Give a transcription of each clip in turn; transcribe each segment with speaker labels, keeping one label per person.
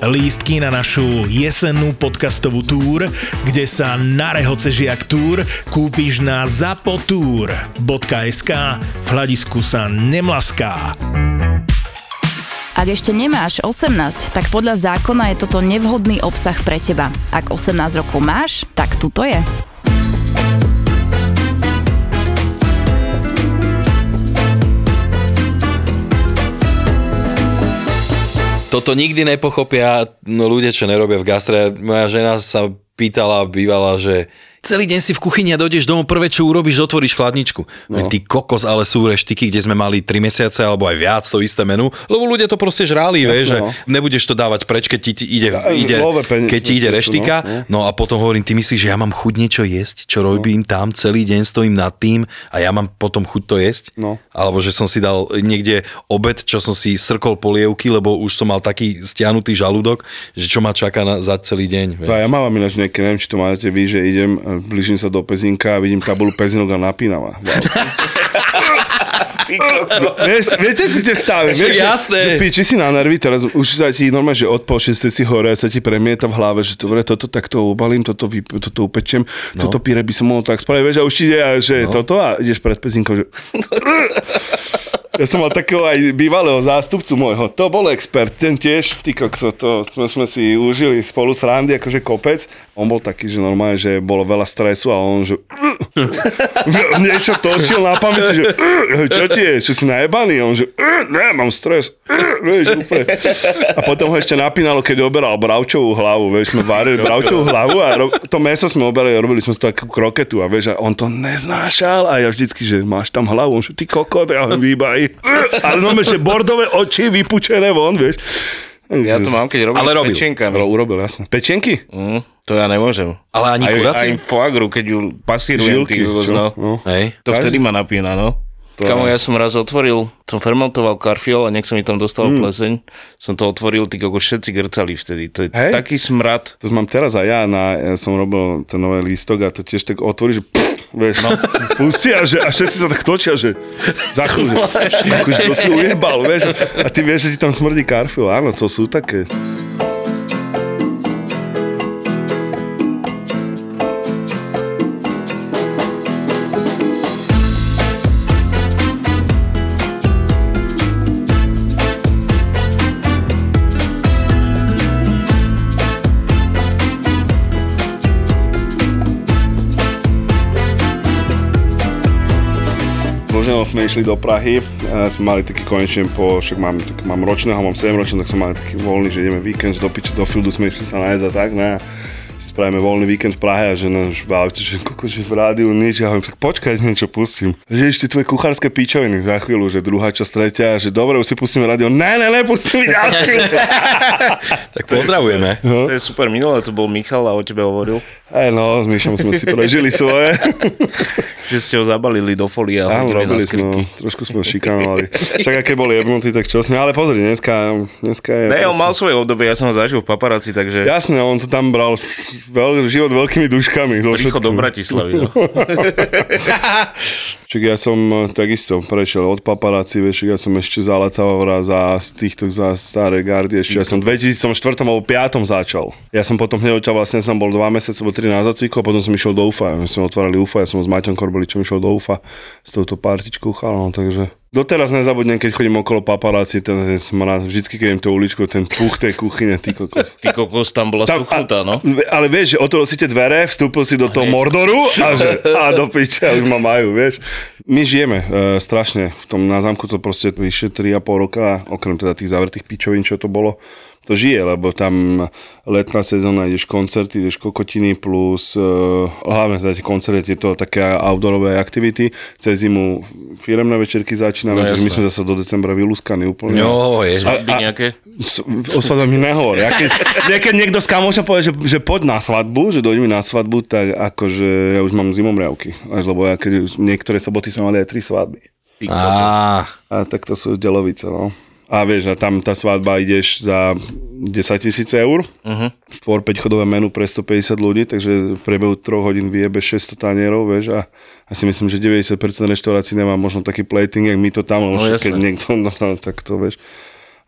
Speaker 1: Lístky na našu jesennú podcastovú túr, kde sa na rehoce žiak túr kúpiš na zapotur.sk v hľadisku sa nemlaská.
Speaker 2: Ak ešte nemáš 18, tak podľa zákona je toto nevhodný obsah pre teba. Ak 18 rokov máš, tak tuto je.
Speaker 3: Toto nikdy nepochopia no, ľudia, čo nerobia v gastre. Moja žena sa pýtala, bývala, že celý deň si v kuchyni a dojdeš domov, prvé čo urobíš, otvoríš chladničku. No. Ty kokos, ale sú reštiky, kde sme mali 3 mesiace alebo aj viac to isté menu, lebo ľudia to proste žrali, Jasne, vieš, že no. nebudeš to dávať preč, keď ti ide, ja, ide, keď ti ide reštika. No, no. a potom hovorím, ty myslíš, že ja mám chuť niečo jesť, čo no. robím tam, celý deň stojím nad tým a ja mám potom chuť to jesť? No. Alebo že som si dal niekde obed, čo som si srkol polievky, lebo už som mal taký stiahnutý žalúdok, že čo ma čaká na, za celý deň.
Speaker 4: To ja mám ináč nejaké, neviem, či to máte vy, že idem, blížim sa do Pezinka a vidím tabulu Pezinok a napínava. Vieš, viete si tie stavy, vieš,
Speaker 3: jasné.
Speaker 4: Že, píči si na nervy, teraz už sa ti normálne, že od pol si hore a sa ti premieta v hlave, že dobre, toto takto ubalím, toto, vy, toto upečem, no. toto píre by som mohol tak spraviť, vieš, a už ti ide, že no. toto a ideš pred pezinkou, že... Ja som mal takého aj bývalého zástupcu môjho. To bol expert, ten tiež, ty kokso, to sme, sme si užili spolu s Randy, akože kopec. On bol taký, že normálne, že bolo veľa stresu a on, že niečo točil na pamäti, že čo ti je, čo si najebaný? A on, že ne, mám stres. Vieš, úplne. A potom ho ešte napínalo, keď oberal bravčovú hlavu, vieš, sme varili bravčovú hlavu a ro- to meso sme oberali, robili sme to takú kroketu a vieš, a on to neznášal a ja vždycky, že máš tam hlavu, on, že ty kokot, ja ho výbaj ale no, že bordové oči vypučené von, vieš.
Speaker 5: Ja to mám, keď robím
Speaker 3: Ale robil.
Speaker 5: pečenka.
Speaker 4: Ale urobil, jasne. Pečenky?
Speaker 5: Mm, to ja nemôžem.
Speaker 3: Ale ani
Speaker 5: aj,
Speaker 3: kurací?
Speaker 5: Aj foagru, keď ju pasírujem.
Speaker 4: Žilky,
Speaker 5: ty, no. no.
Speaker 3: Hej.
Speaker 5: To vtedy ma napína, no. To Kamo, ja som raz otvoril, som fermentoval karfiol a nech sa mi tam dostal mm. pleseň. Som to otvoril, ty ako všetci grcali vtedy. To je hey? taký smrad.
Speaker 4: To mám teraz aj ja, na, ja som robil ten nový lístok a to tiež tak otvoríš, že pff, vieš, no. pustia že, a všetci sa tak točia, že za chvíľu, že, akože to si ujebal, vieš, a ty vieš, že ti tam smrdí karfil, áno, to sú také. Sme išli do Prahy, a sme mali taký konečne po, však mám, tak mám ročného, mám 7 ročného, tak sme mali taký voľný, že ideme víkend, do piče, do fieldu sme išli sa nájsť a tak, ne spravíme voľný víkend v Prahe a že náš v aute, že koko, že v rádiu nič, ja hovorím, tak počkaj, niečo pustím. Že ešte tvoje kuchárske píčoviny za chvíľu, že druhá časť, tretia, že dobre, už si pustíme rádio, ne, ne, ne, pustíme ďalšiu.
Speaker 3: tak pozdravujeme.
Speaker 5: No. To je super, minulé to bol Michal a o tebe hovoril.
Speaker 4: Aj no, s Mišom sme si prežili svoje.
Speaker 5: že ste ho zabalili do folie
Speaker 4: a Áno, robili sme, no, trošku sme ho šikanovali. Však aké boli jebnutí, tak čo sme, ale pozri, dneska, dneska je...
Speaker 5: Ne, on mal svoje obdobie, ja som ho zažil v paparáci, takže...
Speaker 4: Jasne, on to tam bral veľ, život veľkými duškami.
Speaker 5: Rýchlo do Bratislavy, no.
Speaker 4: Čiže ja som eh, takisto prešiel od paparáci, vieš, ja som ešte zalacával za týchto za staré gardy, ešte ja som v 2004 alebo 5 začal. Ja som potom hneď odtiaľ vlastne som bol 2 mesiace alebo 3 na zacviku a potom som išiel do UFA. My sme otvárali UFA, ja som s Maťom Korbeličom išiel do UFA s touto partičkou chalom, takže Doteraz nezabudnem, keď chodím okolo paparáci, ten, ten smrad, vždycky keď idem uličku, ten puch tej kuchyne, ty kokos.
Speaker 5: Ty kokos, tam bola stuchnutá, no.
Speaker 4: Ale vieš, že otvoril si tie dvere, vstúpil si do toho Mordoru a, že, a do piče, už ma majú, vieš. My žijeme e, strašne, v tom na zámku to proste vyše 3,5 roka, okrem teda tých zavretých pičovín, čo to bolo to žije, lebo tam letná sezóna ideš koncerty, ideš kokotiny plus uh, hlavne teda tie koncerty, tieto také outdoorové aktivity. Cez zimu firemné večerky začíname, no, takže my sme zase do decembra vylúskaní úplne.
Speaker 3: No, je.
Speaker 5: Svadby nejaké?
Speaker 4: O svadbe mi nehovor. Ja keď, ja keď niekto z kamoša povie, že, že poď na svadbu, že dojď mi na svadbu, tak akože ja už mám zimomriavky. Až lebo ja keď niektoré soboty sme mali aj tri svadby.
Speaker 3: Á,
Speaker 4: A tak to sú delovice, no. A vieš, a tam tá svadba ideš za 10 tisíc eur, uh-huh. 4-5 chodové menu pre 150 ľudí, takže v priebehu 3 hodín vyjebeš 600 tanierov, vieš, a ja si myslím, že 90% reštaurácií nemá možno taký plating, jak my to tam, no, keď niekto, no, no, tak to vieš.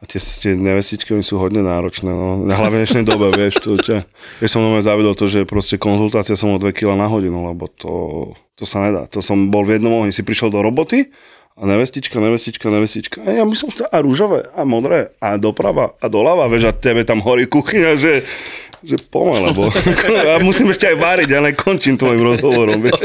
Speaker 4: A tie, tie nevestičky oni sú hodne náročné, no. Na hlavne dnešnej dobe, vieš, to ťa, ja som normálne zavedol to, že proste konzultácia som o 2 kg na hodinu, lebo to, to sa nedá. To som bol v jednom ohni, si prišiel do roboty, a nevestička, nevestička, nevestička. A ja myslím, že a rúžové, a modré, a doprava, a doľava, vieš, a tebe tam horí kuchyňa, že, že pomal, lebo a musím ešte aj váriť, ja nekončím tvojim rozhovorom, vieš.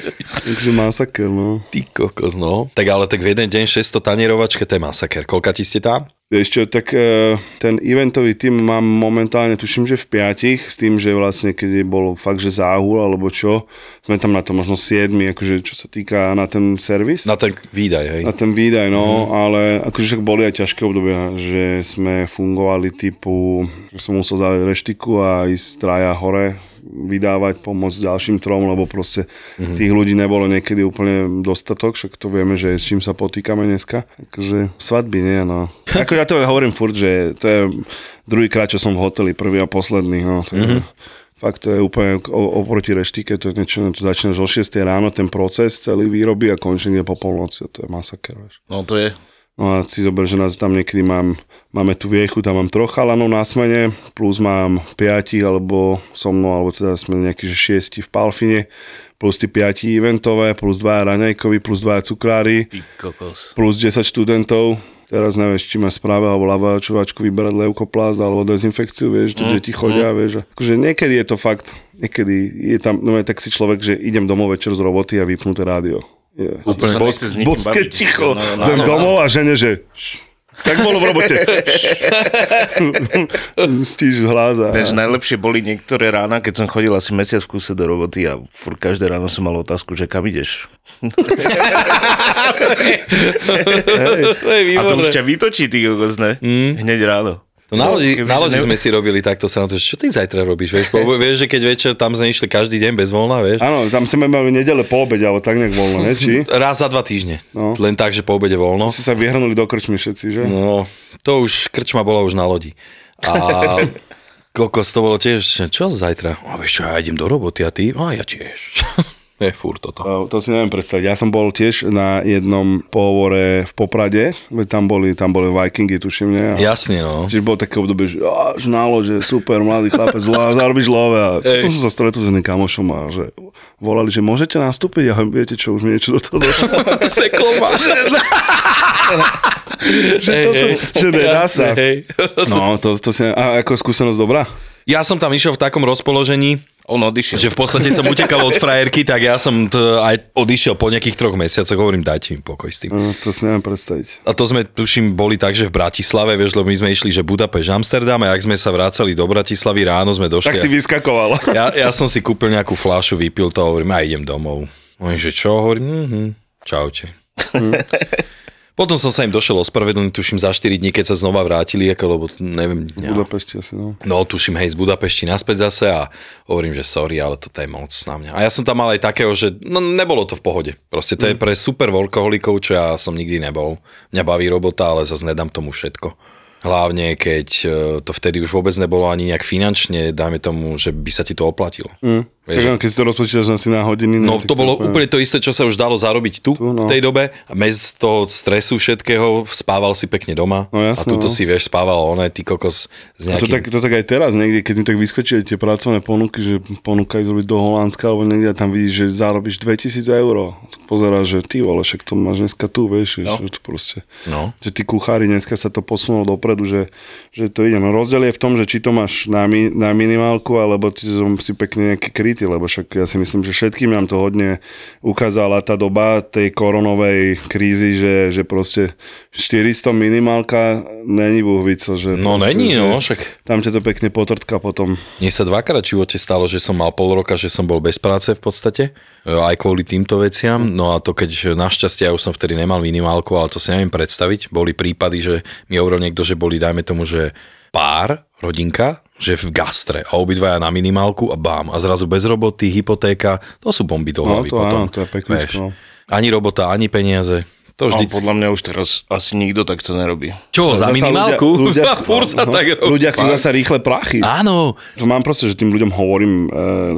Speaker 4: Takže masaker, no.
Speaker 3: Ty kokos, no. Tak ale tak v jeden deň 600 tanierovačka, to je masaker. Koľka ti ste tam?
Speaker 4: Ešte tak e, ten eventový tým mám momentálne, tuším, že v piatich, s tým, že vlastne keď bol fakt, že záhul alebo čo, sme tam na to možno siedmi, akože čo sa týka na ten servis.
Speaker 3: Na ten výdaj, hej.
Speaker 4: Na ten výdaj, no, mm. ale akože však boli aj ťažké obdobia, že sme fungovali typu, že som musel zaviať reštiku a ísť traja hore, vydávať, pomôcť ďalším trom, lebo proste mm-hmm. tých ľudí nebolo niekedy úplne dostatok, však to vieme, že s čím sa potýkame dneska. Takže svadby nie, no. Ako ja to hovorím furt, že to je druhýkrát, čo som v hoteli, prvý a posledný, no. To mm-hmm. Fakt to je úplne oproti reštike, to je niečo, to začínaš o 6 ráno, ten proces celý výroby a končí po polnoci, to je masaker.
Speaker 5: No to je.
Speaker 4: No a si zober, že nás tam niekedy mám Máme tu viechu, tam mám troch chalanov na smene, plus mám piati, alebo so mnou, alebo teda sme nejakí, že šiesti v Palfine, plus tí piati eventové, plus dva raňajkovi, plus dva cukrári, plus 10 študentov. Teraz nevieš, či máš správe alebo lavačovačku vyberať leukoplast alebo dezinfekciu, vieš, mm, deti chodia, mm. vieš. Akože niekedy je to fakt, niekedy je tam, no tak si človek, že idem domov večer z roboty a vypnuté rádio. Je.
Speaker 5: Úplne
Speaker 4: boské ticho. No, no, no, no, domov a žene, že tak bolo v robote. Stíž hlas.
Speaker 5: Tež najlepšie boli niektoré rána, keď som chodil asi mesiac v kuse do roboty a furt každé ráno som mal otázku, že kam ideš. hey. a to už ťa vytočí, ty kokos, ne? Mm. Hneď ráno.
Speaker 3: No na lodi, na lodi sme si robili takto sa na to, čo ty zajtra robíš, vieš? Bo, vieš, že keď večer tam sme išli každý deň bez voľna, vieš?
Speaker 4: Áno, tam sme mali nedele po obede, ale tak nejak voľno, ne? Či?
Speaker 3: Raz za dva týždne. No. Len tak, že po obede voľno.
Speaker 4: Si sa vyhrnuli do krčmy všetci, že?
Speaker 3: No, to už, krčma bola už na lodi. A kokos to bolo tiež, čo zajtra? A vieš čo, ja idem do roboty a ty? A ja tiež. je furt toto.
Speaker 4: To, si neviem predstaviť. Ja som bol tiež na jednom pohovore v Poprade, tam boli, tam boli Vikingy, tuším, nie? A
Speaker 3: Jasne, no.
Speaker 4: Čiže bol také obdobie, že až nálo, že super, mladý chlapec, zlá, zarobíš love. A to som sa stretol s jedným kamošom a že volali, že môžete nastúpiť a viete čo, už mi niečo do toho došlo.
Speaker 3: Sekol ma.
Speaker 4: že, toto, že nedá sa. No, to, to si, a ako skúsenosť dobrá?
Speaker 3: Ja som tam išiel v takom rozpoložení,
Speaker 5: on odišiel.
Speaker 3: Že v podstate som utekal od frajerky, tak ja som to aj odišiel po nejakých troch mesiacoch, hovorím, dajte mi pokoj s tým.
Speaker 4: No, to si neviem predstaviť.
Speaker 3: A to sme, tuším, boli tak, že v Bratislave, vieš, lebo my sme išli, že Budapešť, Amsterdam a ak sme sa vracali do Bratislavy ráno, sme došli.
Speaker 4: Tak si vyskakoval.
Speaker 3: Ja, ja som si kúpil nejakú flášu, vypil to a hovorím, ja idem domov. Hovorím, že čo? Hovorím, mhm, čaute. Potom som sa im došiel ospravedlniť, tuším, za 4 dní, keď sa znova vrátili, ako, lebo neviem...
Speaker 4: Z Budapešti asi, no.
Speaker 3: No, tuším, hej, z Budapešti naspäť zase a hovorím, že sorry, ale toto je moc na mňa. A ja som tam mal aj takého, že no, nebolo to v pohode. Proste to mm. je pre super workoholikov, čo ja som nikdy nebol. Mňa baví robota, ale zase nedám tomu všetko. Hlavne, keď e, to vtedy už vôbec nebolo ani nejak finančne, dáme tomu, že by sa ti to oplatilo.
Speaker 4: Mm. Vieš, Takže keď si to rozpočítaš asi na hodiny.
Speaker 3: No to bolo to úplne to isté, čo sa už dalo zarobiť tu, tu no. v tej dobe. Bez toho stresu všetkého spával si pekne doma.
Speaker 4: No, jasné,
Speaker 3: a tuto
Speaker 4: no.
Speaker 3: si vieš, spával oné, ty kokos s nejakým...
Speaker 4: A to tak, to tak aj teraz niekde, keď mi tak vyskočili tie pracovné ponuky, že ponúkajú zrobiť do Holandska, alebo niekde tam vidíš, že zarobíš 2000 eur. Pozeráš, že ty vole, však to máš dneska tu, vieš, no. že to proste...
Speaker 3: No.
Speaker 4: Že tí kuchári dneska sa to posunulo dopredu dopredu, že, že to ide. No rozdiel je v tom, že či to máš na, mi, na minimálku, alebo ty si pekne nejaký krytý, lebo však ja si myslím, že všetkým nám to hodne ukázala tá doba tej koronovej krízy, že, že proste 400 minimálka není buhvico. Že
Speaker 3: no proste, není, no však.
Speaker 4: Tam ťa to pekne potrtka potom.
Speaker 3: Mne sa dvakrát v živote stalo, že som mal pol roka, že som bol bez práce v podstate aj kvôli týmto veciam. No a to keď našťastie ja už som vtedy nemal minimálku, ale to si neviem predstaviť. Boli prípady, že mi hovoril niekto, že boli, dajme tomu, že pár, rodinka, že v gastre a obidvaja na minimálku a bám. A zrazu bez roboty, hypotéka, to sú bomby do no, hlavy
Speaker 4: no, to,
Speaker 3: potom.
Speaker 4: Áno, to je pekné.
Speaker 3: Ani robota, ani peniaze. To
Speaker 5: vždy... No, podľa mňa už teraz asi nikto takto nerobí.
Speaker 3: Čo, za minimálku?
Speaker 4: Ľudia, ľudia,
Speaker 3: Fúr sa
Speaker 4: no,
Speaker 3: tak robí.
Speaker 4: ľudia chcú zase rýchle prachy.
Speaker 3: Áno.
Speaker 4: To mám proste, že tým ľuďom hovorím e,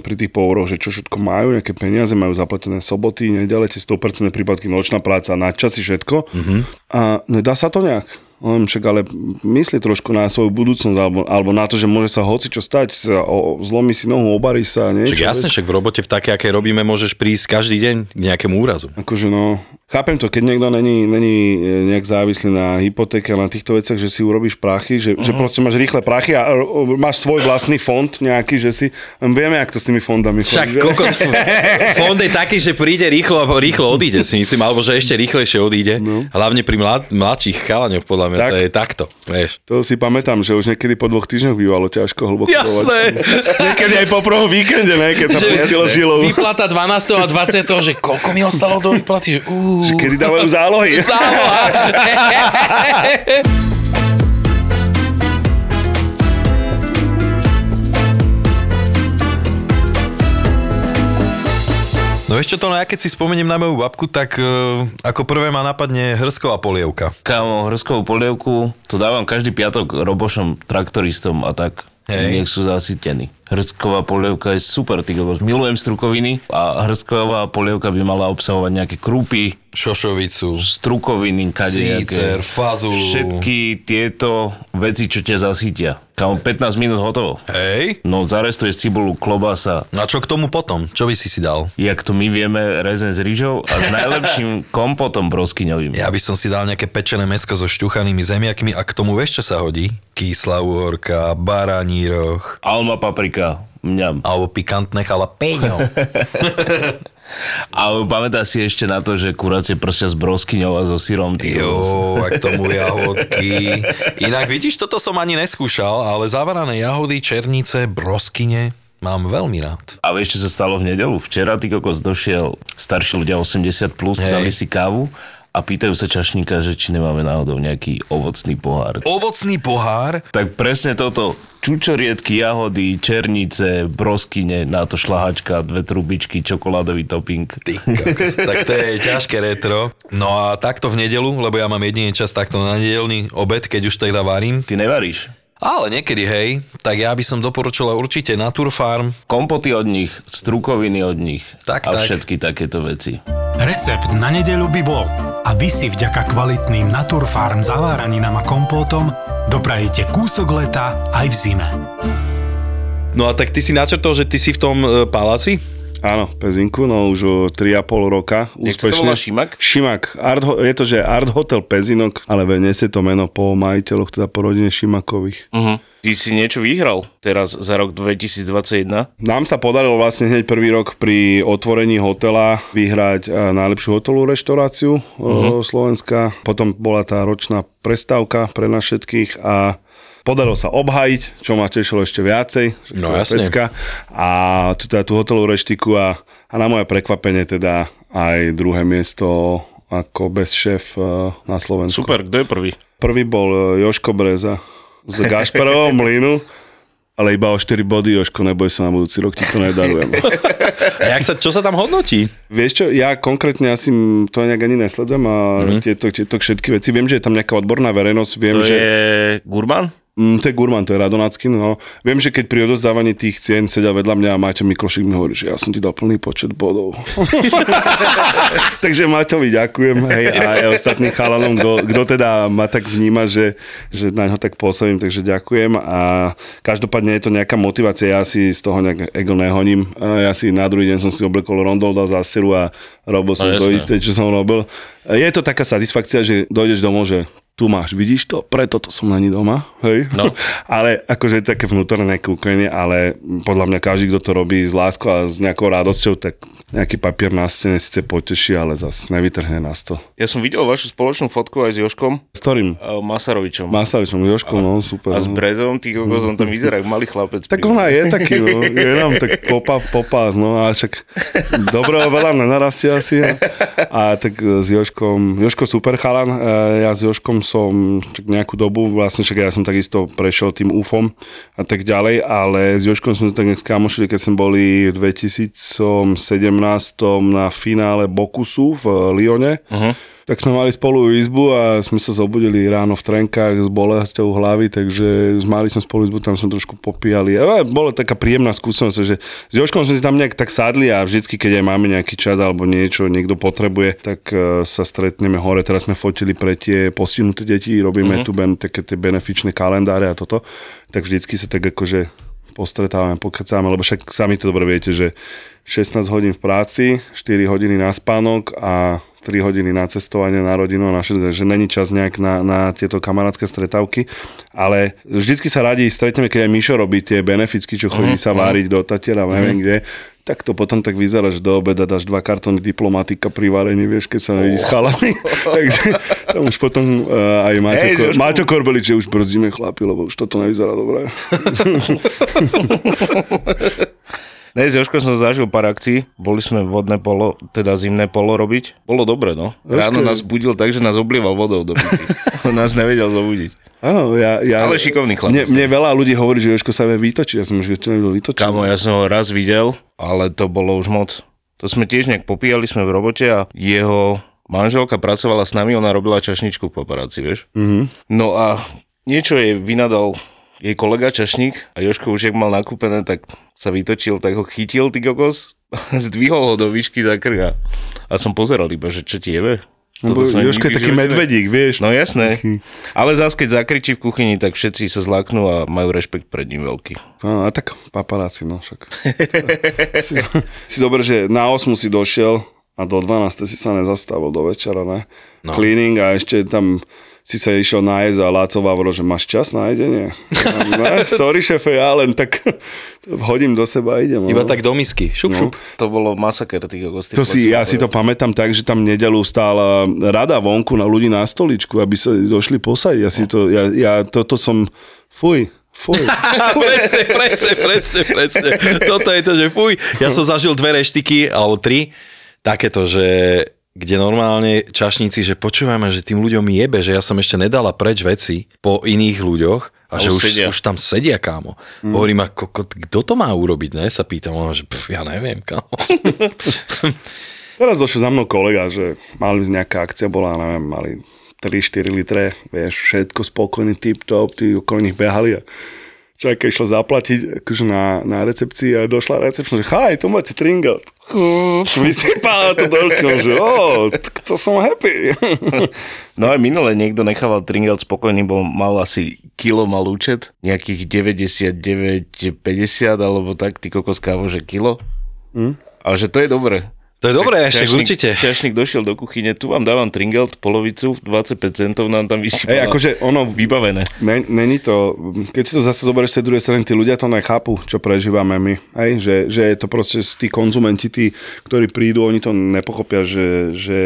Speaker 4: pri tých povoroch, že čo všetko majú, nejaké peniaze, majú zaplatené soboty, nedele, tie 100% prípadky, nočná práca, nadčasy, všetko. Mm-hmm. A nedá sa to nejak? On však ale myslí trošku na svoju budúcnosť alebo, alebo na to, že môže sa hoci čo stať, sa, o, zlomí si nohu, obarí sa. Niečo,
Speaker 3: však jasne, však v robote v také, aké robíme, môžeš prísť každý deň k nejakému úrazu.
Speaker 4: Akože no, chápem to, keď niekto není, není nejak závislý na hypotéke na týchto veciach, že si urobíš prachy, že, uh-huh. že mhm. proste máš rýchle prachy a máš svoj vlastný fond nejaký, že si, vieme, ako to s tými fondami
Speaker 3: Však kokos, fond je taký, že príde rýchlo a rýchlo odíde si myslím, alebo že ešte rýchlejšie odíde. No. Hlavne pri mlad, mladších chalaňoch, podľa mňa tak, to je takto, vieš.
Speaker 4: To si pamätám, že už niekedy po dvoch týždňoch bývalo ťažko hlboko.
Speaker 3: Jasné.
Speaker 4: niekedy aj po prvom víkende, ne, keď sa pustilo žilou.
Speaker 3: Vyplata 12. a 20. že koľko mi ostalo do výplaty, že, uh.
Speaker 4: Že kedy dávajú zálohy.
Speaker 3: Záloha. No ešte to, no ja keď si spomeniem na moju babku, tak uh, ako prvé ma napadne hrsková polievka.
Speaker 5: Kámo, hrskovú polievku, to dávam každý piatok robošom, traktoristom a tak. Hej. Nech sú zasytení. Hrstková polievka je super, ty Milujem strukoviny a hrstková polievka by mala obsahovať nejaké krúpy,
Speaker 3: šošovicu,
Speaker 5: strukoviny,
Speaker 3: kadejaké. fazulu.
Speaker 5: Všetky tieto veci, čo ťa zasítia. Kam 15 minút hotovo.
Speaker 3: Hej.
Speaker 5: No zarestuješ cibulu, klobasa.
Speaker 3: No a čo k tomu potom? Čo by si si dal?
Speaker 5: Jak to my vieme, rezen s rýžou a s najlepším kompotom broskyňovým.
Speaker 3: Ja by som si dal nejaké pečené mesko so šťuchanými zemiakmi a k tomu vieš, čo sa hodí? Kyslá uhorka, baraní roh.
Speaker 5: Alma paprika paprika, mňam.
Speaker 3: Alebo pikantné chalapeňo.
Speaker 5: Ale pamätá si ešte na to, že kuracie prsia s broskyňou a so syrom.
Speaker 3: Jo, ak tomu jahodky. Inak vidíš, toto som ani neskúšal, ale zavarané jahody, černice, broskyne, Mám veľmi rád.
Speaker 5: Ale ešte sa stalo v nedelu. Včera ty kokos došiel starší ľudia 80 plus, Hej. dali si kávu a pýtajú sa čašníka, že či nemáme náhodou nejaký ovocný pohár.
Speaker 3: Ovocný pohár?
Speaker 5: Tak presne toto. Čučoriedky, jahody, černice, broskyne, na to šlahačka, dve trubičky, čokoládový topping.
Speaker 3: Ty, tak to je ťažké retro. No a takto v nedelu, lebo ja mám jedine čas takto na nedelný obed, keď už teda varím.
Speaker 5: Ty nevaríš?
Speaker 3: Ale niekedy, hej, tak ja by som doporučil určite Natur Farm.
Speaker 5: Kompoty od nich, strukoviny od nich
Speaker 3: tak,
Speaker 5: a
Speaker 3: tak.
Speaker 5: všetky takéto veci.
Speaker 6: Recept na nedeľu by bol a vy si vďaka kvalitným Farm zaváraninám a kompótom doprajíte kúsok leta aj v zime.
Speaker 3: No a tak ty si načrtol, že ty si v tom e, paláci?
Speaker 4: Áno, Pezinku, no už o 3,5 roka.
Speaker 5: Jak úspešne. to Šimak?
Speaker 4: Šimak. Art, je to, že Art Hotel Pezinok, ale nesie to meno po majiteľoch, teda po rodine Šimakových.
Speaker 5: Uh-huh. Ty si niečo vyhral teraz za rok 2021?
Speaker 4: Nám sa podarilo vlastne hneď prvý rok pri otvorení hotela vyhrať eh, najlepšiu hotelovú reštauráciu uh-huh. Slovenska. Potom bola tá ročná prestávka pre nás všetkých a podarilo sa obhajiť, čo ma tešilo ešte viacej.
Speaker 3: No jasne. Pecka.
Speaker 4: A tu, teda tú hotelovú reštiku a, a na moje prekvapenie teda aj druhé miesto ako bez šéf eh, na Slovensku.
Speaker 5: Super, kto je prvý?
Speaker 4: Prvý bol Joško Breza z Gašparovho mlynu, ale iba o 4 body, Joško, neboj sa na budúci rok, ti to nedarujem.
Speaker 3: A jak sa, čo sa tam hodnotí?
Speaker 4: Vieš čo, ja konkrétne asi to nejak ani nesledujem a mm-hmm. tieto, tieto všetky veci, viem, že je tam nejaká odborná verejnosť, viem,
Speaker 5: to
Speaker 4: že...
Speaker 5: je Gurman?
Speaker 4: Mm, to je Gurman, to je Radonacký, no. Viem, že keď pri odozdávaní tých cien sedia vedľa mňa a Maťo Miklošik mi hovorí, že ja som ti dal plný počet bodov. Takže Maťovi ďakujem, hej, a aj ostatným chalanom, kto teda ma tak vníma, že, že na ňo tak pôsobím, takže ďakujem a každopádne je to nejaká motivácia, ja si z toho nejak ego nehoním. Ja si na druhý deň som si oblekol rondol, dal zásilu a robil som no, to isté, čo som robil. Je to taká satisfakcia, že dojdeš domov, že tu máš, vidíš to, preto to som není doma, hej?
Speaker 3: No.
Speaker 4: ale akože také vnútorné kúkanie, ale podľa mňa každý, kto to robí s láskou a s nejakou radosťou, tak nejaký papier na stene síce poteší, ale zase nevytrhne nás to.
Speaker 5: Ja som videl vašu spoločnú fotku aj s Joškom
Speaker 4: S ktorým?
Speaker 5: uh, Masarovičom.
Speaker 4: Masaryčom, Jožkom, no super.
Speaker 5: a s
Speaker 4: no.
Speaker 5: Brezom, ty kokos, on tam vyzerá ako malý chlapec.
Speaker 4: Tak ona je taký, no, je nám tak popa, popás, no a však dobrého veľa nenarastie asi. A, a tak s Joškom, Joško super chalan, e, ja s Joškom som nejakú dobu, vlastne však ja som takisto prešiel tým UFOM a tak ďalej, ale s Joškom sme sa tak nejak skamošili, keď sme boli v 2017 na finále Bokusu v Lyone. Uh-huh tak sme mali spolu izbu a sme sa zobudili ráno v trenkách s bolesťou hlavy, takže mali sme spolu izbu, tam sme trošku popíjali. A bola taká príjemná skúsenosť, že s Joškom sme si tam nejak tak sadli a vždycky, keď aj máme nejaký čas alebo niečo, niekto potrebuje, tak e, sa stretneme hore. Teraz sme fotili pre tie postihnuté deti, robíme uh-huh. tu ben, také tie benefičné kalendáre a toto, tak vždycky sa tak akože postretávame, pokecáme, lebo však sami to dobre viete, že 16 hodín v práci, 4 hodiny na spánok a 3 hodiny na cestovanie, na rodinu na všetko, že není čas nejak na, na tieto kamarátske stretávky, ale vždycky sa radi stretneme, keď aj Mišo robí tie beneficky, čo chodí
Speaker 3: Mhm,
Speaker 4: sa váriť do Tatiera, neviem kde, tak to potom tak vyzerá, že do obeda dáš dva kartóny diplomatika pri varení, vieš, keď sa nevidí s chalami. Takže tam už potom uh, aj Maťo,
Speaker 5: Hej,
Speaker 4: Hej,
Speaker 5: Jožko.
Speaker 4: Maťo Korbelič, že už brzdíme chlapi, lebo už toto nevyzerá dobre.
Speaker 5: Ne, s Joškom som zažil pár akcií. Boli sme vodné polo, teda zimné polo robiť. Bolo dobre, no. Ráno nás budil tak, že nás oblieval vodou do. On nás nevedel zobudiť.
Speaker 4: Áno, ja, ja,
Speaker 5: Ale šikovný
Speaker 4: Mne,
Speaker 5: chlapec.
Speaker 4: mne veľa ľudí hovorí, že Jožko sa vie vytočiť. Ja som že to nevedel vytočiť.
Speaker 5: Kamo, ja som ho raz videl, ale to bolo už moc. To sme tiež nejak popíjali sme v robote a jeho manželka pracovala s nami, ona robila čašničku v paparáci, vieš. Mm-hmm. No a niečo jej vynadal jej kolega čašník a Joško už jak mal nakúpené, tak sa vytočil, tak ho chytil, ty kokos, zdvihol ho do výšky za krk a, som pozeral iba, že čo ti jebe.
Speaker 4: Lebo
Speaker 5: som
Speaker 4: Jožko je taký
Speaker 5: živote ne-
Speaker 4: medvedík, vieš.
Speaker 5: No jasné. Ale zás, keď zakričí v kuchyni, tak všetci sa zláknú a majú rešpekt pred ním veľký.
Speaker 4: No, a tak paparáci, no však. si, si dobre, že na 8 si došiel a do 12 si sa nezastavil do večera, ne? No. Cleaning a ešte tam si sa išiel nájsť a Láco Vavro, že máš čas na jedenie. No, sorry šefe, ja len tak hodím do seba a idem.
Speaker 3: Iba
Speaker 4: no.
Speaker 3: tak do misky. Šup, šup.
Speaker 5: To bolo masaker tých.
Speaker 4: To si, ja si to pamätám tak, že tam nedelu stála rada vonku na ľudí na stoličku, aby sa došli posadiť. Ja si to, ja, ja toto som, fuj, fuj.
Speaker 3: presne, presne, presne, presne. Toto je to, že fuj. Ja som zažil dve reštiky, alebo tri, takéto, že kde normálne čašníci, že počúvame, že tým ľuďom jebe, že ja som ešte nedala preč veci po iných ľuďoch a,
Speaker 5: A
Speaker 3: že
Speaker 5: už sedia.
Speaker 3: už tam sedia, kámo. Mm. Hovorím, ako, ko- kto to má urobiť, ne? Sa pýtam, on, že pf, ja neviem, kámo.
Speaker 4: Teraz došiel za mnou kolega, že mali nejaká akcia, bola, neviem, mali 3-4 litre, vieš, všetko spokojný, tip-top, tí okolo nich behali a Čajka išla zaplatiť akože na, na recepcii a došla recepčná, že chaj, to máte tringel. Vysypala to do že o, to som happy.
Speaker 5: No aj minule niekto nechával Tringel spokojný, bol mal asi kilo mal účet, nejakých 99,50 alebo tak, ty kokos kávo, že kilo. Mm. Ale že to je dobré.
Speaker 3: To je dobré, ešte určite.
Speaker 5: Čašník došiel do kuchyne, tu vám dávam Tringelt, polovicu, 25 centov nám tam vysypala.
Speaker 4: Hej, akože ono,
Speaker 5: Vybavené.
Speaker 4: Ne, není to, keď si to zase zoberieš z druhej strany, tí ľudia to nechápu, čo prežívame my. Hej? Že, že je to proste tí konzumenti, tí, ktorí prídu, oni to nepochopia, že, že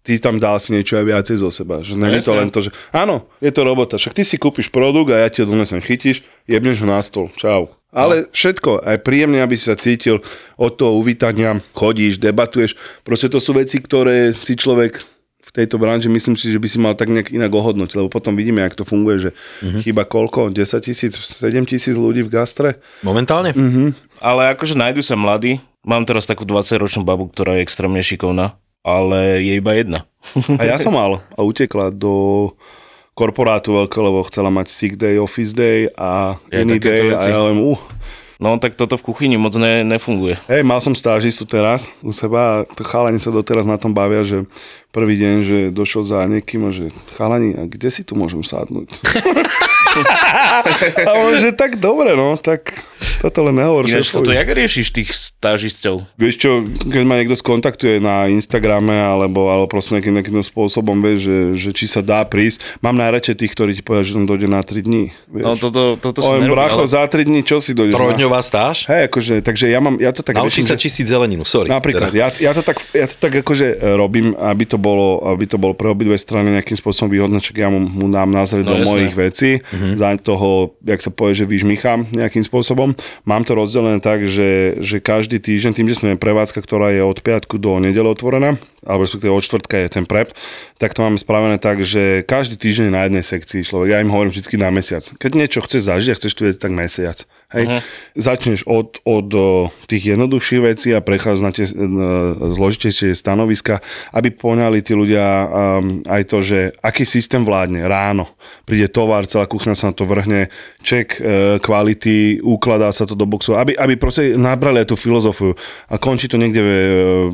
Speaker 4: ty tam dal si niečo aj viacej zo seba. Že není to len to, že áno, je to robota, však ty si kúpiš produkt a ja ti ho donesem, chytíš, jebneš ho na stôl, čau. Ale všetko, aj príjemne, aby si sa cítil od toho uvítania, chodíš, debatuješ. Proste to sú veci, ktoré si človek v tejto branži myslím si, že by si mal tak nejak inak ohodnotiť, lebo potom vidíme, jak to funguje, že uh-huh. chýba koľko? 10 tisíc, 7 tisíc ľudí v gastre?
Speaker 3: Momentálne?
Speaker 5: Ale akože nájdu sa mladí. Mám teraz takú 20-ročnú babu, ktorá je extrémne šikovná, ale je iba jedna.
Speaker 4: A ja som mal a utekla do korporátu veľkého, lebo chcela mať sick day, office day a
Speaker 5: Je
Speaker 4: iný day a ja len, uh,
Speaker 5: No tak toto v kuchyni moc ne, nefunguje.
Speaker 4: Hej, mal som stážistu teraz u seba a to chalani sa doteraz na tom bavia, že prvý deň, že došiel za niekým a že chalani, a kde si tu môžem sadnúť? A on, že tak dobre, no, tak toto len nehovor.
Speaker 5: Ináč toto, jak riešiš tých stážistov?
Speaker 4: Vieš čo, keď ma niekto skontaktuje na Instagrame alebo, alebo proste nejakým, nejakým spôsobom, vieš, že, že či sa dá prísť. Mám najradšej tých, ktorí ti povedia, že tam dojde na 3 dní. Vieš.
Speaker 5: No toto, toto sa nerobí,
Speaker 4: bracho,
Speaker 5: ale...
Speaker 4: za 3 dní čo si dojdeš?
Speaker 3: Trojdňová stáž?
Speaker 4: Hej, akože, takže ja, mám, ja to tak
Speaker 3: Naučí
Speaker 4: riešim,
Speaker 3: sa
Speaker 4: že-
Speaker 3: čistiť zeleninu, sorry.
Speaker 4: Napríklad,
Speaker 3: Teda.
Speaker 4: ja, ja, to tak, ja to tak akože e, robím, aby to bolo, aby to bolo pre obidve strany nejakým spôsobom výhodné, čak ja mu, mu dám nazrieť
Speaker 5: No,
Speaker 4: do
Speaker 5: jasné.
Speaker 4: mojich vecí, za toho, jak sa povie, že vyžmichám nejakým spôsobom. Mám to rozdelené tak, že, že každý týždeň, tým, že sme prevádzka, ktorá je od piatku do nedele otvorená, alebo respektíve od čtvrtka je ten prep, tak to máme spravené tak, že každý týždeň na jednej sekcii človek. Ja im hovorím vždy na mesiac. Keď niečo chceš zažiť a chceš tu tak mesiac. Hej. Uh-huh. Začneš od, od tých jednoduchších vecí a prechádzaš na tie e, zložitejšie stanoviska, aby poňali tí ľudia um, aj to, že aký systém vládne ráno. Príde tovar, celá kuchňa sa na to vrhne, ček e, kvality, ukladá sa to do boxu, aby, aby proste nabrali aj tú filozofiu a končí to niekde e,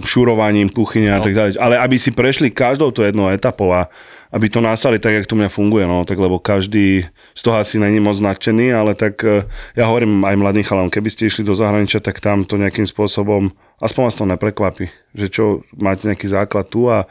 Speaker 4: šurovaním kuchyne a tak ďalej. Ale aby si prešli každou to jednou etapou a aby to nastali tak, jak to mňa funguje, no, tak lebo každý z toho asi není moc nadšený, ale tak e, ja hovorím aj mladým chalom, keby ste išli do zahraničia, tak tam to nejakým spôsobom, aspoň vás to neprekvapí, že čo, máte nejaký základ tu a,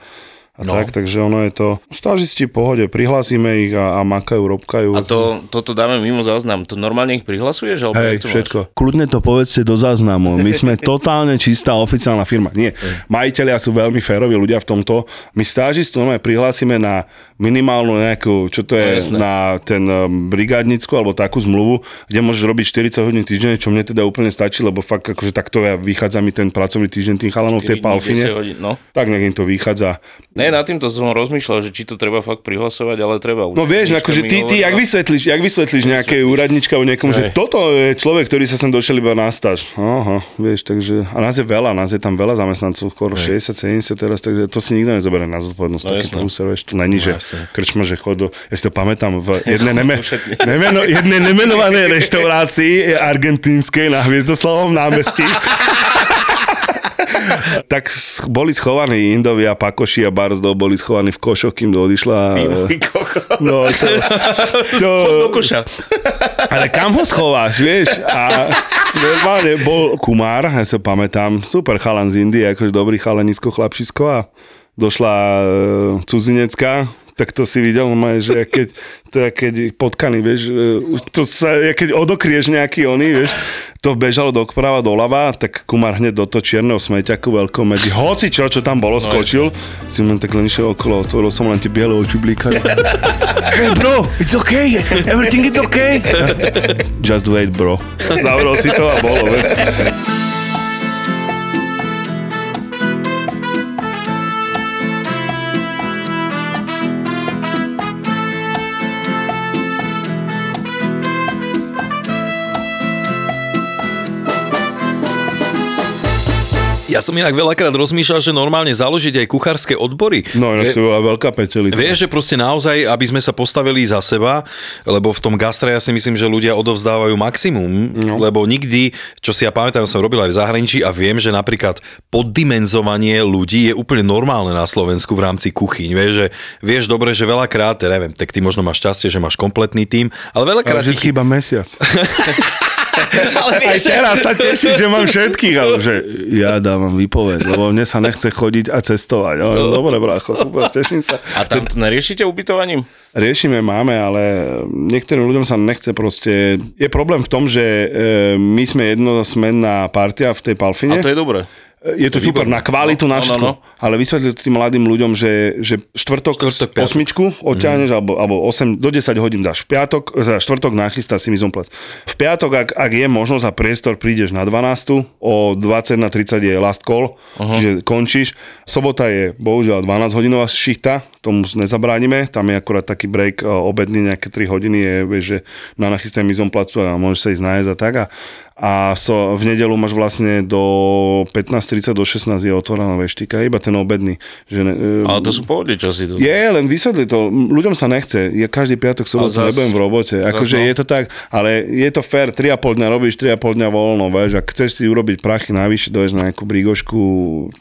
Speaker 4: a no. tak, takže ono je to, stážisti v pohode, prihlásime ich a, a makajú, robkajú.
Speaker 5: A to, toto dáme mimo záznam. To normálne ich prihlasuješ? Alebo
Speaker 4: Hej,
Speaker 5: to máš?
Speaker 4: všetko. Kľudne to povedzte do záznamu. My sme totálne čistá oficiálna firma. Nie. Majiteľia sú veľmi féroví ľudia v tomto. My stážistu normálne prihlásime na minimálnu nejakú, čo to je,
Speaker 5: jasné.
Speaker 4: na ten um, brigádnickú alebo takú zmluvu, kde môžeš robiť 40 hodín týždenne, čo mne teda úplne stačí, lebo fakt akože takto ja vychádza mi ten pracovný týždeň tým chalanom v tej
Speaker 5: 4 dní, 10
Speaker 4: palfine.
Speaker 5: hodín, No.
Speaker 4: Tak nejak im to vychádza.
Speaker 5: Ne, nad týmto som rozmýšľal, že či to treba fakt prihlasovať, ale treba. Už
Speaker 4: No vieš, akože ty, ty jak vysvetlíš, jak vysvetlíš nejaké úradnička alebo niekomu, že toto je človek, ktorý sa sem došiel iba na stáž. Aha, vieš, takže, a nás je veľa, nás je tam veľa zamestnancov, skoro 60, 70 teraz, takže to si nikto nezoberie na zodpovednosť,
Speaker 5: No
Speaker 4: taký prúser, vieš, to není, že
Speaker 3: jasné.
Speaker 4: krčma, že chod do, ja si to pamätám, v jednej, neme, nemeno, jednej nemenovanej reštaurácii argentínskej na Hviezdoslavom námestí. tak boli schovaní Indovia, Pakoši a Barzdov boli schovaní v košoch, kým to odišla. No, to, to, ale kam ho schováš, vieš? A normálne bol Kumár, ja sa pamätám, super chalan z Indie, akože dobrý chalanisko, chlapčisko a došla e, cudzinecka, tak to si videl, normálne, že keď, to je keď potkaný, vieš, e, to sa, ja keď odokrieš nejaký oný, vieš, to bežalo doprava, doľava, tak Kumar hneď do toho čierneho smeťaku veľkom medzi hoci čo, čo tam bolo, skočil. Si len tak len išiel okolo, otvoril som len tie biele oči blíkali. hey bro, it's okay, everything is okay. Just wait bro. Zavrel si to a bolo, vieš.
Speaker 3: Ja som inak veľakrát rozmýšľal, že normálne založiť aj kuchárske odbory.
Speaker 4: No, inak to bola veľká petelica.
Speaker 3: Vieš, že proste naozaj, aby sme sa postavili za seba, lebo v tom gastre ja si myslím, že ľudia odovzdávajú maximum, no. lebo nikdy, čo si ja pamätám, som robil aj v zahraničí a viem, že napríklad poddimenzovanie ľudí je úplne normálne na Slovensku v rámci kuchyň. Vieš, že vieš dobre, že veľakrát, ja neviem, tak ty možno máš šťastie, že máš kompletný tím, ale
Speaker 4: Ale
Speaker 3: veľakrát...
Speaker 4: vždycky iba mesiac.
Speaker 3: ale
Speaker 4: Aj
Speaker 3: vieš,
Speaker 4: teraz sa teším, že mám všetkých, ale že ja dávam výpoveď, lebo mne sa nechce chodiť a cestovať. Ale dobre, brácho, super, teším sa.
Speaker 5: A tam to neriešite ubytovaním?
Speaker 4: Riešime, máme, ale niektorým ľuďom sa nechce proste... Je problém v tom, že e, my sme jednosmenná partia v tej Palfine.
Speaker 5: A to je dobré.
Speaker 4: Je to super na kvalitu,
Speaker 5: No,
Speaker 4: na
Speaker 5: no,
Speaker 4: všetko.
Speaker 5: no.
Speaker 4: Ale vysvetlil tým mladým ľuďom, že, že štvrtok,
Speaker 3: Štvrtok,
Speaker 4: osmičku odťahneš, alebo, alebo 8, do 10 hodín dáš. V piatok, teda štvrtok nachystá si mizomplec. V piatok, ak, ak je možnosť a priestor, prídeš na 12, o 20 na 30 je last call, uh-huh. čiže končíš. Sobota je bohužiaľ 12 hodinová šichta, tomu nezabránime, tam je akurát taký break e, obedný, nejaké 3 hodiny je, vieš, že na nachystanie mizomplacu a môžeš sa ísť nájsť a tak. A, a so, v nedelu máš vlastne do 15.30 do 16 je otvorená veštika, iba ten obedný. Že ne,
Speaker 5: Ale to sú pohodne časy. To.
Speaker 4: je, len vysvetli to. Ľuďom sa nechce. Ja každý piatok, sobotu
Speaker 5: zas-
Speaker 4: nebudem v robote. Akože
Speaker 5: no.
Speaker 4: je to tak, ale je to fér. 3,5 dňa robíš, 3,5 dňa voľno, vieš. Ak chceš si urobiť prachy navyše, doješ na nejakú brigošku,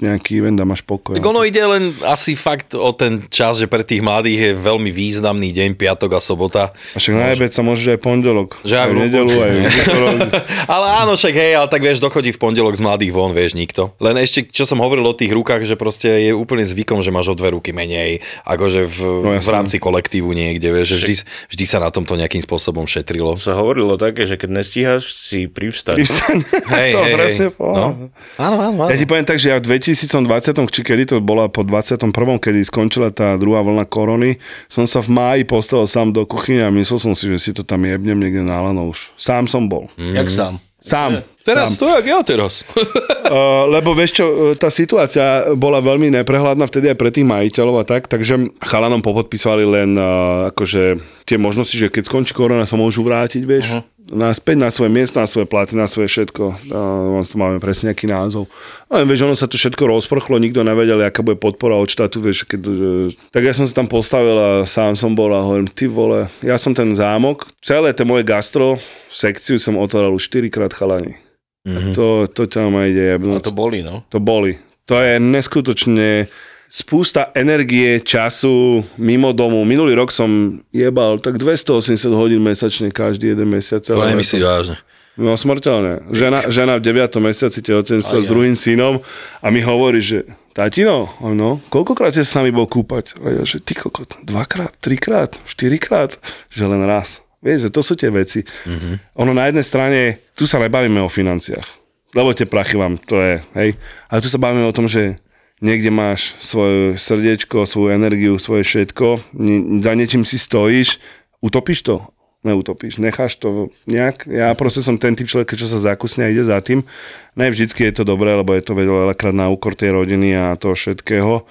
Speaker 4: nejaký event a máš pokoj.
Speaker 3: Tak ono ide len asi fakt o ten čas, že pre tých mladých je veľmi významný deň, piatok a sobota.
Speaker 4: A však najebať sa môže aj pondelok.
Speaker 3: Že aj
Speaker 4: aj
Speaker 3: v
Speaker 4: nedelu, aj v
Speaker 3: ale áno, však hej, ale tak vieš, dochodí v pondelok z mladých von, vieš, nikto. Len ešte, čo som hovoril o tých rukách, že proste je úplne zvykom, že máš o dve ruky menej, akože v,
Speaker 4: No,
Speaker 3: v
Speaker 4: jasné.
Speaker 3: rámci kolektívu niekde, vieš, že vždy, vždy sa na tomto nejakým spôsobom šetrilo.
Speaker 5: Sa hovorilo také, že keď nestíhaš, si privstaň.
Speaker 4: Privstaň.
Speaker 3: Hej,
Speaker 4: to
Speaker 3: hej,
Speaker 4: presne
Speaker 3: hej. No. Áno, áno, áno.
Speaker 4: Ja ti poviem tak, že ja v 2020, či kedy to bola po 21., kedy skončila tá druhá vlna korony, som sa v máji postavil sám do kuchyne a myslel som si, že si to tam jebnem niekde na lano už. Sám som bol.
Speaker 5: Jak sám.
Speaker 4: Sám.
Speaker 3: Teraz
Speaker 4: sám.
Speaker 3: to jak ja teraz.
Speaker 4: Uh, lebo vieš čo, uh, tá situácia bola veľmi neprehľadná vtedy aj pre tých majiteľov a tak, takže chalanom popodpísali len uh, akože tie možnosti, že keď skončí korona sa môžu vrátiť, vieš, uh-huh. naspäť na svoje miesto, na svoje platy, na svoje všetko. Uh, tu máme presne nejaký názov. Ale vieš, ono sa to všetko rozprchlo, nikto nevedel, aká bude podpora od štátu, vieš, keď, uh, tak ja som sa tam postavil a sám som bol a hovorím, ty vole, ja som ten zámok, celé to moje gastro sekciu som otváral už 4 krát chalani. Mm-hmm. To, to ťa ma ide
Speaker 5: A
Speaker 4: jebnúť.
Speaker 5: to boli, no.
Speaker 4: To boli. To je neskutočne spústa energie, času mimo domu. Minulý rok som jebal tak 280 hodín mesačne každý jeden mesiac.
Speaker 3: To nemyslíš vážne.
Speaker 4: No smrteľne. Žena, žena v 9. mesiaci tehotenstva s druhým synom a mi hovorí, že tatino, no, koľkokrát sa s nami bol kúpať? A ja, že ty kokot, dvakrát, trikrát, štyrikrát, že len raz. Vieš, že to sú tie veci. Mm-hmm. Ono na jednej strane, tu sa nebavíme o financiách, lebo tie prachy vám, to je, hej. Ale tu sa bavíme o tom, že niekde máš svoje srdiečko, svoju energiu, svoje všetko, za niečím si stojíš, utopíš to? Neutopíš, necháš to nejak. Ja proste som ten typ človeka, čo sa zakusne a ide za tým. Ne vždycky je to dobré, lebo je to veľakrát na úkor tej rodiny a toho všetkého,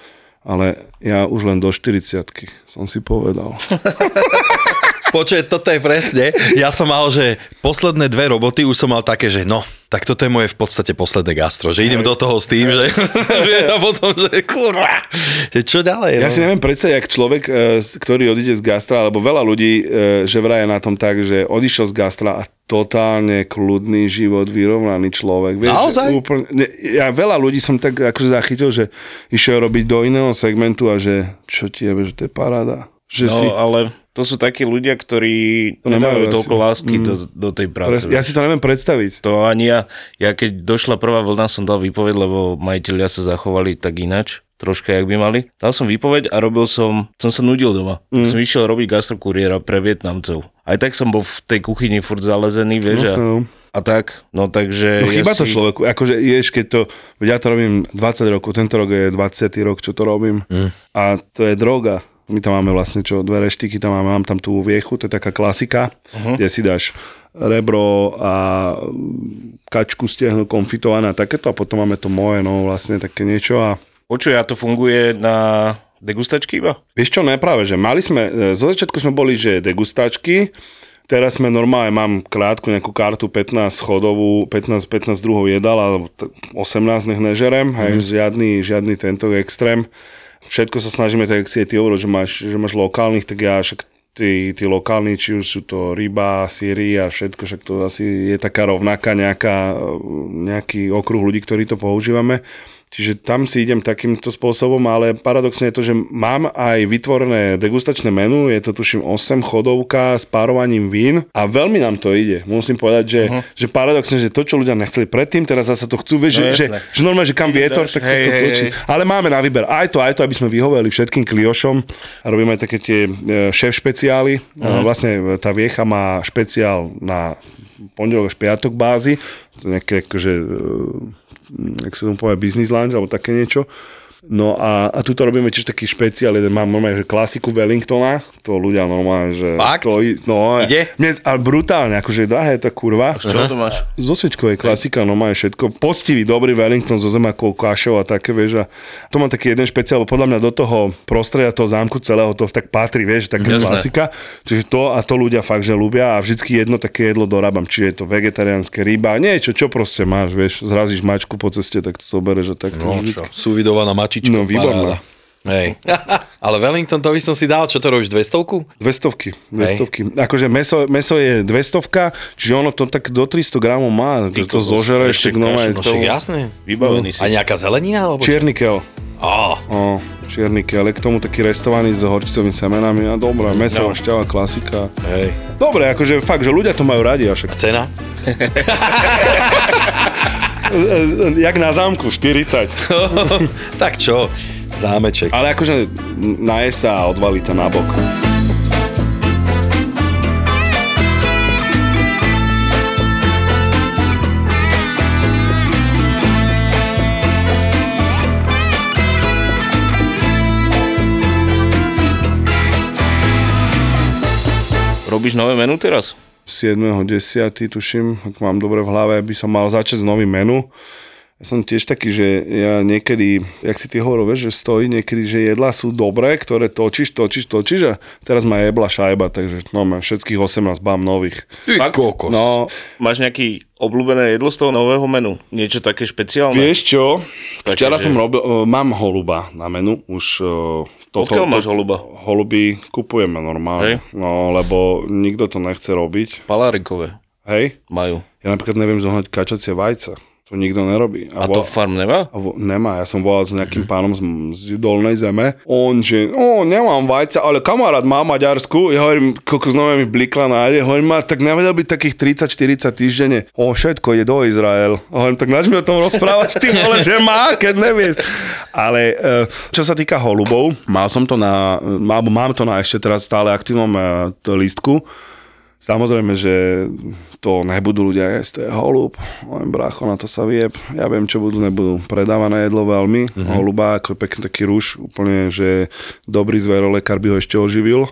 Speaker 4: ale ja už len do 40 som si povedal.
Speaker 3: Počuj, toto je presne. Ja som mal, že posledné dve roboty už som mal také, že no, tak toto je moje v podstate posledné gastro, že idem do toho s tým, že a potom, že kurva, že čo ďalej?
Speaker 4: Ja
Speaker 3: no?
Speaker 4: si neviem predstaviť, jak človek, e, ktorý odíde z gastra, alebo veľa ľudí, e, že vraj je na tom tak, že odišiel z gastra a totálne kľudný život, vyrovnaný človek. Vieš,
Speaker 3: Naozaj?
Speaker 4: Úplne, ne, ja veľa ľudí som tak akože zachytil, že išiel robiť do iného segmentu a že čo ti je, že to je paráda. Že
Speaker 5: No,
Speaker 4: si,
Speaker 5: ale to sú takí ľudia, ktorí
Speaker 4: To nemajú
Speaker 5: nedávajú
Speaker 4: asi.
Speaker 5: toľko lásky do, do tej práce.
Speaker 4: ja si to neviem predstaviť.
Speaker 5: To ani ja, ja keď došla prvá vlna, som dal výpoveď, lebo majiteľia sa zachovali tak inač, troška jak by mali. Dal som výpoveď a robil som, som sa nudil doma. Mm. Som išiel robiť gastrokuriéra pre Vietnamcov. Aj tak som bol v tej kuchyni furt zalezený, vieš,
Speaker 4: Vlastne,
Speaker 5: a,
Speaker 4: no.
Speaker 5: a tak, no takže...
Speaker 4: No chýba
Speaker 5: ja
Speaker 4: to
Speaker 5: si-
Speaker 4: človeku. Akože ješ, keď to... Ja to robím 20 rokov, tento rok je 20. rok, čo to robím. Mm. A to je droga. My tam máme vlastne čo, dve reštiky, tam máme, mám tam tú viechu, to je taká klasika, uh-huh. kde si dáš rebro a kačku stiahnu konfitované a takéto a potom máme to moje, no vlastne také niečo a
Speaker 5: Počuj, a to funguje na degustačky iba?
Speaker 4: Vieš čo, ne práve, že mali sme, e, zo začiatku sme boli, že degustačky, teraz sme normálne, mám krátku nejakú kartu 15 chodovú, 15, 15 druhov jedal, alebo t- 18 nech nežerem, hej, žiadny, žiadny tento extrém. Všetko sa snažíme, tak jak si aj ty hovoril, že máš, že máš lokálnych, tak ja však tí, tí lokálni, či už sú to ryba, síry a všetko, však to asi je taká rovnaká nejaká, nejaký okruh ľudí, ktorí to používame. Čiže tam si idem takýmto spôsobom, ale paradoxne je to, že mám aj vytvorené degustačné menu, je to tuším 8 chodovka s párovaním vín a veľmi nám to ide. Musím povedať, že, uh-huh. že paradoxne, že to, čo ľudia nechceli predtým, teraz zase to chcú, vieš,
Speaker 5: No
Speaker 4: že, že, že normálne, že kam vietor, tak sa to
Speaker 5: hej.
Speaker 4: Ale máme na výber aj to, aj to, aby sme vyhoveli všetkým kliošom robíme aj také tie e, šéf špeciály. Uh-huh. Vlastne tá viecha má špeciál na pondelok až piatok bázy, to nejaké akože, jak sa tomu povie, business lunch alebo také niečo. No a, a tuto robíme tiež taký špeciál, jeden mám normálne, že klasiku Wellingtona, to ľudia normálne, že...
Speaker 3: Fakt?
Speaker 4: To, no,
Speaker 3: Ide?
Speaker 4: Mne, ale brutálne, akože drahé je tá kurva.
Speaker 5: Z čoho to máš?
Speaker 4: Zo sviečkovej klasika, no má všetko. Postivý, dobrý Wellington so zemakou, kašou a také, vieš. A to má taký jeden špeciál, podľa mňa do toho prostredia toho zámku celého to tak patrí, vieš, taká
Speaker 5: Jasné.
Speaker 4: klasika. Čiže to a to ľudia fakt, že ľubia a vždycky jedno také jedlo dorábam, či je to vegetariánske ryba, niečo, čo proste máš, vieš, zrazíš mačku po ceste, tak to zoberieš a tak to
Speaker 3: No
Speaker 4: vždycky.
Speaker 3: čo, mačička,
Speaker 4: No, výborná.
Speaker 3: paráda. Hej. Ale Wellington, to by som si dal, čo to robíš, 200?
Speaker 4: Dve stovky, dve stovky. Akože meso, meso je 200, čiže ono to tak do 300 gramov má, že to
Speaker 5: kokos,
Speaker 4: zožereš,
Speaker 5: ešte
Speaker 4: tak no, aj
Speaker 3: No
Speaker 4: to...
Speaker 3: však jasné.
Speaker 5: Vybavený si.
Speaker 3: A nejaká zelenina? Alebo?
Speaker 4: Čierny kel.
Speaker 3: Á,
Speaker 4: O, čierny ale k tomu taký restovaný s horčicovými semenami a dobré, mesová no. šťava, klasika.
Speaker 3: hej.
Speaker 4: Dobre, akože fakt, že ľudia to majú radi, a však.
Speaker 3: Cena?
Speaker 4: Jak na zámku, 40.
Speaker 3: tak čo? Zámeček.
Speaker 4: Ale akože naje sa a odvalí to nabok.
Speaker 5: Robíš nové menu teraz?
Speaker 4: 7.10. tuším, ak mám dobre v hlave, by som mal začať s novým menu. Ja som tiež taký, že ja niekedy, jak si ty hovoril, vieš, že stojí niekedy, že jedlá sú dobré, ktoré točíš, točíš, točíš a teraz ma jebla šajba, takže no, mám všetkých 18 mám nových.
Speaker 3: Ty kokos.
Speaker 4: No,
Speaker 5: Máš nejaký obľúbené jedlo z toho nového menu? Niečo také špeciálne?
Speaker 4: vieš čo,
Speaker 5: Také,
Speaker 4: včera
Speaker 5: že-
Speaker 4: som robil, uh, mám holuba na menu, už uh, toto,
Speaker 5: Odkiaľ máš holuba?
Speaker 4: Holuby kupujeme normálne,
Speaker 5: Hej.
Speaker 4: no lebo nikto to nechce robiť,
Speaker 5: Palárikové
Speaker 4: hej.
Speaker 5: majú.
Speaker 4: Ja napríklad neviem zohnať kačacie vajca. To nikto nerobí.
Speaker 5: A to
Speaker 4: vo-
Speaker 5: farm nemá?
Speaker 4: a vo- nemá, ja som volal s nejakým pánom z, z dolnej zeme. On, že, o, nemám vajca, ale kamarát má Maďarsku. Ja hovorím, koľko znova mi blikla nájde. Hovorím, ma, tak nevedel by takých 30-40 týždenne. O, všetko ide do Izrael. Hovorím, tak nač mi o tom rozprávať, ty vole, že má, keď nevieš. Ale e, čo sa týka holubov, mal som to na, alebo mám to na ešte teraz stále aktívnom e, to lístku. Samozrejme, že to nebudú ľudia jesť, to je holub. Len brácho, na to sa vie. Ja viem, čo budú, nebudú. Predávané jedlo veľmi. Uh-huh. Holuba, ako pekný taký rúž, úplne, že dobrý zverolekár by ho ešte oživil.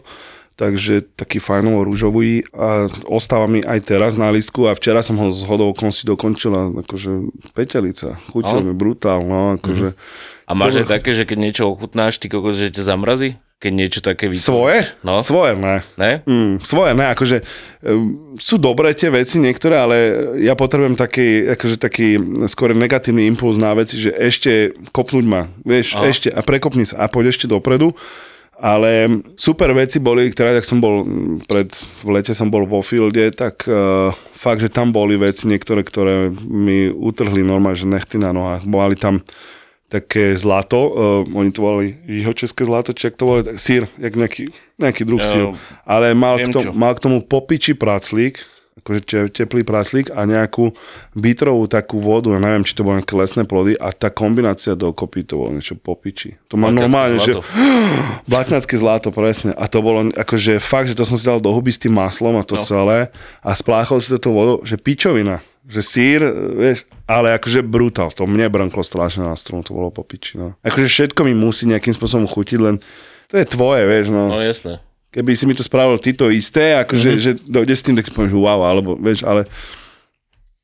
Speaker 4: Takže taký fajnovo rúžový a ostáva mi aj teraz na listku a včera som ho z hodou okolností dokončila, akože petelica, chutil mi brutál, no, akože.
Speaker 5: A máš aj také, že keď niečo ochutnáš, ty kokos, že ťa zamrazí? Keď niečo také vytvoríš?
Speaker 4: Svoje?
Speaker 5: No.
Speaker 4: Svoje, ne.
Speaker 5: Ne?
Speaker 4: Mm, svoje, ne, akože um, sú dobré tie veci niektoré, ale ja potrebujem taký, akože taký skôr negatívny impuls na veci, že ešte kopnúť ma, vieš, Aha. ešte a prekopni sa a poď ešte dopredu. Ale super veci boli, ktoré, ak som bol pred, v lete som bol vo fielde, tak uh, fakt, že tam boli veci niektoré, ktoré mi utrhli normálne, že nechty na nohách. Boli tam také zlato, uh, oni to volali jihočeské zlato, či to volali, sír, jak nejaký, nejaký druh
Speaker 5: Ja,
Speaker 4: sír. Ale mal k, tomu,
Speaker 5: čo.
Speaker 4: mal k tomu popiči praclík, akože te- teplý praclík a nejakú bitrovú takú vodu, ja neviem, či to boli nejaké lesné plody a tá kombinácia dokopy to bolo niečo popiči. To má normálne, že
Speaker 5: zlato.
Speaker 4: Blatňacké zlato, presne. A to bolo akože fakt, že to som si dal do huby s tým maslom a to no. celé a spláchol si to tou vodou, že pičovina, že sír, vieš, ale akože brutál, to mne brnklo strašne na strunu, to bolo po piči, no. Akože všetko mi musí nejakým spôsobom chutiť, len to je tvoje, vieš, no.
Speaker 5: No jasné.
Speaker 4: Keby si mi to spravil ty to isté, akože, mm-hmm. že dojde s tým, tak si povieš, wow, alebo, vieš, ale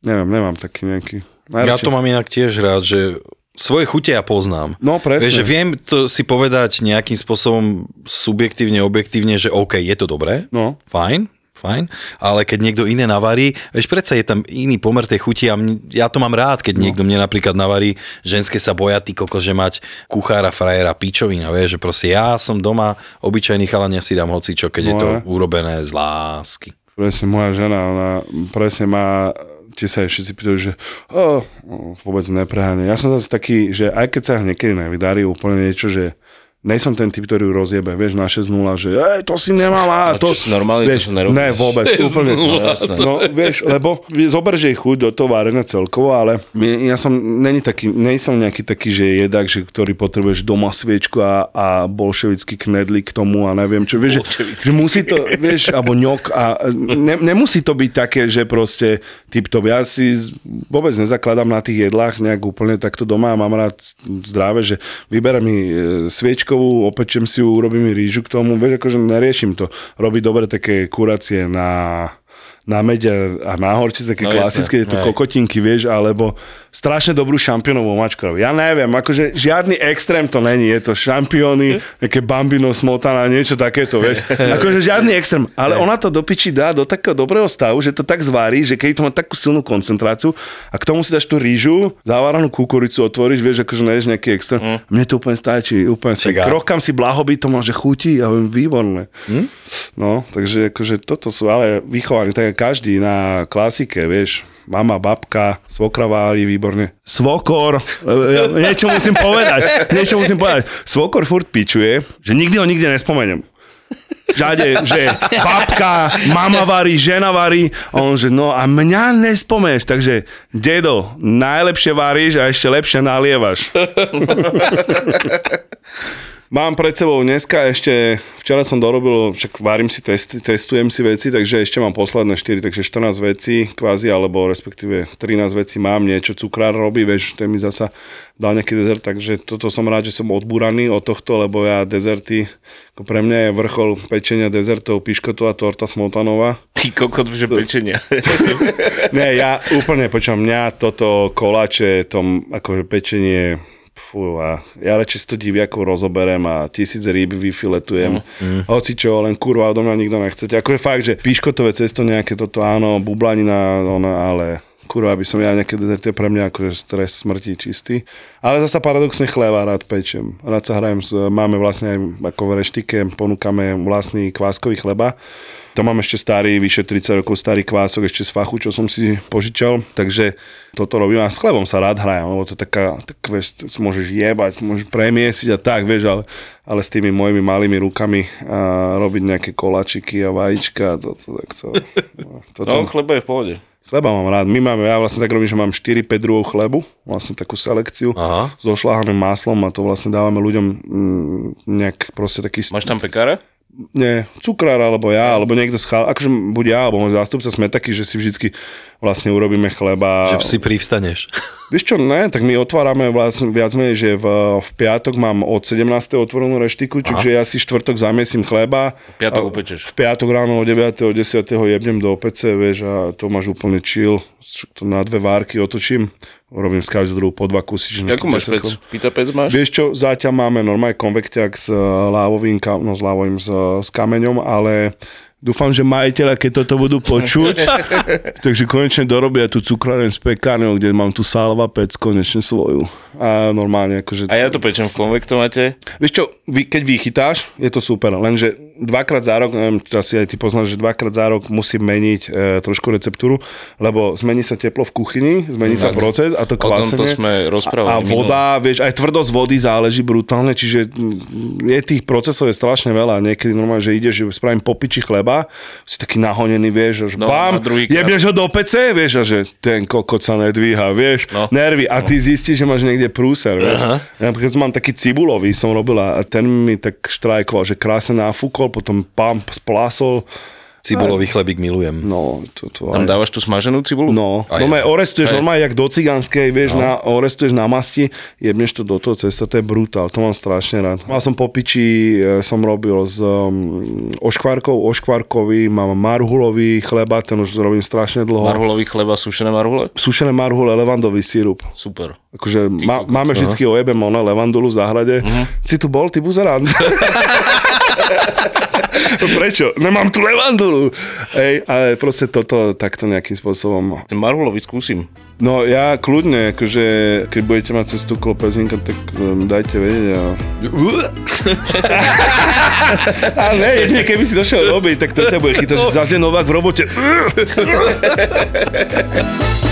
Speaker 4: neviem, nemám taký nejaký.
Speaker 3: Ja to mám inak tiež rád, že svoje chute ja poznám.
Speaker 4: No, presne.
Speaker 3: Vieš, že viem to si povedať nejakým spôsobom subjektívne, objektívne, že OK, je to dobré,
Speaker 4: No.
Speaker 3: fajn, fajn, ale keď niekto iné navarí, vieš, predsa je tam iný pomer tej chuti a mne, ja to mám rád, keď no. niekto mne napríklad navarí, ženské sa boja ty koko, že mať kuchára, frajera, pičovina, vieš, že proste ja som doma, obyčajný chalan, ja si dám hocičo, keď
Speaker 4: No,
Speaker 3: je to urobené z lásky.
Speaker 4: Presne moja žena, ona presne má, či sa jej všetci pýtajú, že oh, vôbec nepreháňa. Ja som zase taký, že aj keď sa niekedy nevydarí úplne niečo, že nejsom ten typ, ktorý rozjebe, vieš, na 6-0, že ej, to si nemala. To,
Speaker 5: si normálne, to
Speaker 4: vieš,
Speaker 5: sa nerobí?
Speaker 4: Ne, vôbec, úplne.
Speaker 5: No, jasné.
Speaker 4: No, vieš, lebo zober, že je chuť do toho varenia celkovo, ale ja som, není taký, nej som nejaký taký, že jedak, že, ktorý potrebuješ doma sviečku a, a bolševický knedlík k tomu a neviem čo, vieš, že, že musí to, vieš, alebo ňok a ne, nemusí to byť také, že proste tip-top. Ja si vôbec nezakladám na tých jedlách nejak úplne takto doma a mám rád zdravé, že vyberám mi e, vajíčkovú, opečem si ju, urobím rýžu k tomu, vieš, akože neriešim to. Robí dobre také kurácie na na mede a na horči, také no, klasické, tu kokotinky, vieš, alebo strašne dobrú šampiónovú mačku. Ja neviem, akože žiadny extrém to není, je to šampióny, nejaké bambino, smotana, niečo takéto, vieš. Akože žiadny extrém, ale ona to do piči dá do takého dobrého stavu, že to tak zvarí, že keď to má takú silnú koncentráciu a k tomu si dáš tú rýžu, zaváranú kukuricu otvoríš, vieš, akože neješ nejaký extrém. Mm. Mne to úplne stačí, úplne si. Krokam si blahobyt, to má, že chutí a výborné. Mm? No, takže akože toto sú ale vychovaní, tak každý na klasike, vieš, mama, babka, svokra vári výborne. Svokor, ja niečo musím povedať, niečo musím povedať. Svokor furt pičuje, že nikdy ho nikde nespomeniem. Žade, že babka, mama varí, žena varí. A on, že no a mňa nespomeš. Takže, dedo, najlepšie varíš a ešte lepšie nalievaš. Mám pred sebou dneska ešte, včera som dorobil, však várim si, test, testujem si veci, takže ešte mám posledné 4, takže 14 vecí kvázi, alebo respektíve 13 vecí mám, niečo cukrár robí, vieš, ten mi zasa dal nejaký dezert, takže toto som rád, že som odbúraný od tohto, lebo ja dezerty, ako pre mňa je vrchol pečenia dezertov, piškotová torta smotanová.
Speaker 5: Ty kokot, že to, pečenia.
Speaker 4: ne, ja úplne počujem, mňa toto koláče, tom akože pečenie Fú, a ja radšej si to diviakov rozoberem a tisíc rýb vyfiletujem. Mm. Hoci čo, len kurva odo mňa nikto nechcete. Ako je fakt, že píškotové cesto nejaké toto, áno, bublanina, ona, ale kurva, aby som ja nejaké dezerty, pre mňa akože stres smrti čistý. Ale zasa paradoxne chleba rád pečem. Rád sa hrajem, máme vlastne aj ako v reštike, ponúkame vlastný kváskový chleba to mám ešte starý, vyše 30 rokov starý kvások ešte z fachu, čo som si požičal, takže toto robím a s chlebom sa rád hrajem, lebo to taká, tak vieš, môžeš jebať, môžeš premiesiť a tak, vieš, ale, ale s tými mojimi malými rukami a robiť nejaké kolačiky a vajíčka, to, to, tak to,
Speaker 5: to, to, no, chleba je v pohode.
Speaker 4: Chleba mám rád. My máme, ja vlastne tak robím, že mám 4-5 druhov chlebu, vlastne takú selekciu Aha. s ošláhaným máslom a to vlastne dávame ľuďom mm, nejak proste taký...
Speaker 5: Máš tam pekára?
Speaker 4: Nie, cukrár alebo ja, alebo niekto z chal, akože buď ja, alebo môj zástupca sme takí, že si vždycky vlastne urobíme chleba.
Speaker 3: Že si privstaneš.
Speaker 4: Vieš čo, ne, tak my otvárame vlastne viac menej, že v, v piatok mám od 17. otvorenú reštiku, čiže ja si štvrtok zamiesím chleba.
Speaker 5: Piatok upečeš.
Speaker 4: V piatok ráno o 9. o 10. jebnem do opece, vieš, a to máš úplne chill, to na dve várky otočím robím z každého druhu po dva kusy.
Speaker 5: Ako máš pec? Pita pec máš?
Speaker 4: Vieš čo, zatiaľ máme normálne konvektiak s lávovým, no s lávovým, s, s kameňom, ale Dúfam, že majiteľa, keď toto budú počuť, takže konečne dorobia tú cukráreň s pekárňou, kde mám tu salva pec konečne svoju. A normálne akože...
Speaker 5: A ja to pečem v konvektomate.
Speaker 4: Vieš čo, vy, keď vychytáš, je to super, lenže dvakrát za rok, neviem, asi aj ty poznáš, že dvakrát za rok musím meniť e, trošku receptúru, lebo zmení sa teplo v kuchyni, zmení no, sa proces a to kvásenie.
Speaker 5: To sme rozprávali.
Speaker 4: A voda, minul. vieš, aj tvrdosť vody záleží brutálne, čiže je tých procesov je strašne veľa. Niekedy normálne, že ideš, že spravím popiči chleba si taký nahonený, vieš, že no, bam, jebneš ho do PC, vieš, a že ten kokot sa nedvíha, vieš, no. nervy a ty no. zistíš, že máš niekde prúser, vieš. Aha. Napríklad mám taký cibulový, som robil a ten mi tak štrajkoval, že krásne nafúkol, potom pam, splásol,
Speaker 3: Cibulový chlebík milujem.
Speaker 4: No, to, to
Speaker 5: Tam aj... dávaš tú smaženú cibulu?
Speaker 4: No, no aj, orestuješ aj. normálne, jak do cigánskej, vieš, no. na, orestuješ na masti, jebneš to do toho cesta, to je brutál, to mám strašne rád. Mal som popiči, e, som robil s um, oškvárkou, oškvárkový, mám marhulový chleba, ten už robím strašne dlho.
Speaker 5: Marhulový chleba, sušené marhule?
Speaker 4: Sušené marhule, levandový sírup.
Speaker 5: Super.
Speaker 4: Akože má, máme vždycky ojebem ona levandulu v záhrade. Uh-huh. Si tu bol, ty buzerant? Prečo? Nemám tu levandulu. Ej, ale proste toto takto nejakým spôsobom.
Speaker 5: Ten marhulový skúsim.
Speaker 4: No ja kľudne, akože keď budete mať cestu okolo Pezinka, tak um, dajte vedieť a... a ne, jedne, keby si došiel robiť, tak to ťa bude chytať, že zase Novák v robote.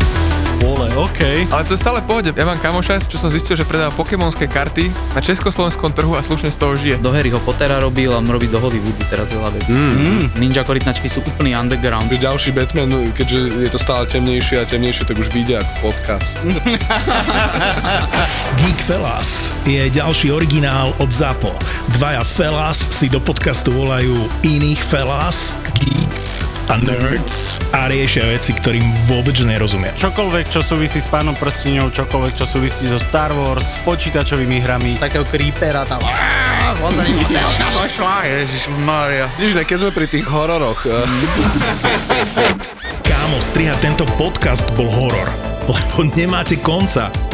Speaker 7: Vole, OK.
Speaker 8: Ale to je stále pohode. Ja mám kamoša, čo som zistil, že predáva pokémonské karty na československom trhu a slušne z toho žije.
Speaker 9: Do Harryho Pottera robil a robí do Hollywoodu teraz veľa vecí. Mm. Ninja korytnačky sú úplný underground.
Speaker 10: Ďalší Batman, keďže je to stále temnejšie a temnejšie, tak už vyjde ako podcast.
Speaker 1: Geek Fellas je ďalší originál od ZAPO. Dvaja Fellas si do podcastu volajú iných Fellas, Geeks a Nerds a riešia veci, ktorým vôbec nerozumia.
Speaker 7: Čokoľvek, čo súvisí s pánom prstiňou, čokoľvek, čo súvisí so Star Wars, s počítačovými hrami.
Speaker 9: Takého creepera tam.
Speaker 8: Maria.
Speaker 10: Vidíš, ne, keď sme pri tých hororoch, eh,
Speaker 1: Kámo, strihať tento podcast bol horor, lebo nemáte konca.